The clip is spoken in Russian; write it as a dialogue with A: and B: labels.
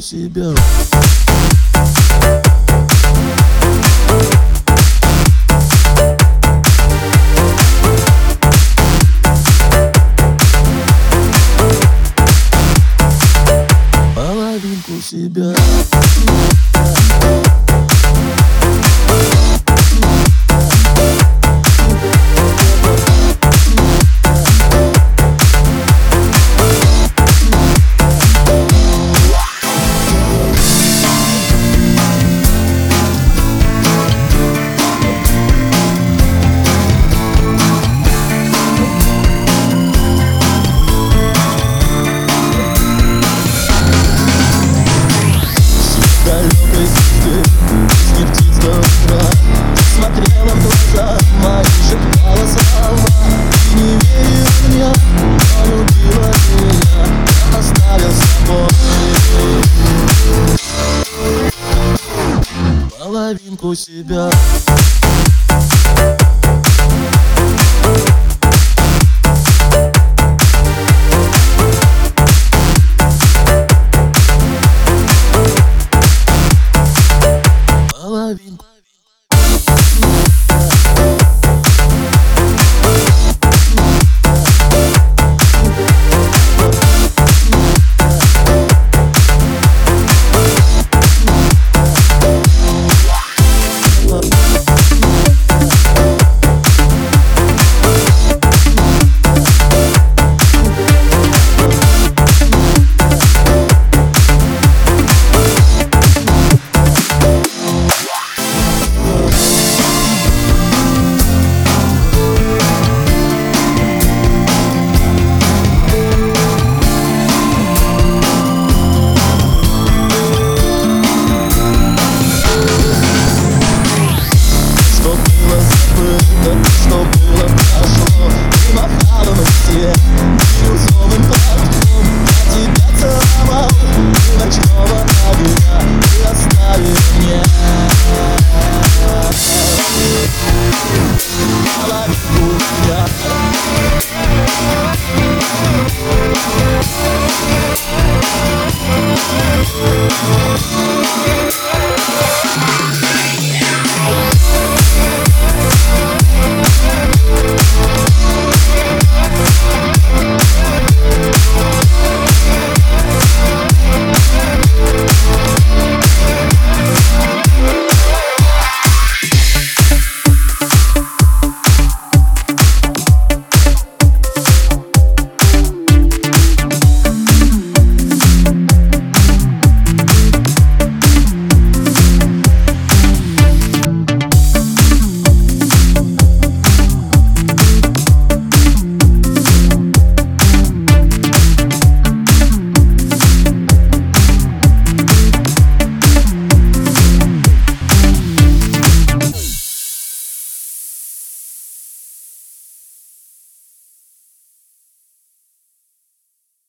A: себя. Половинку себя Половинку себя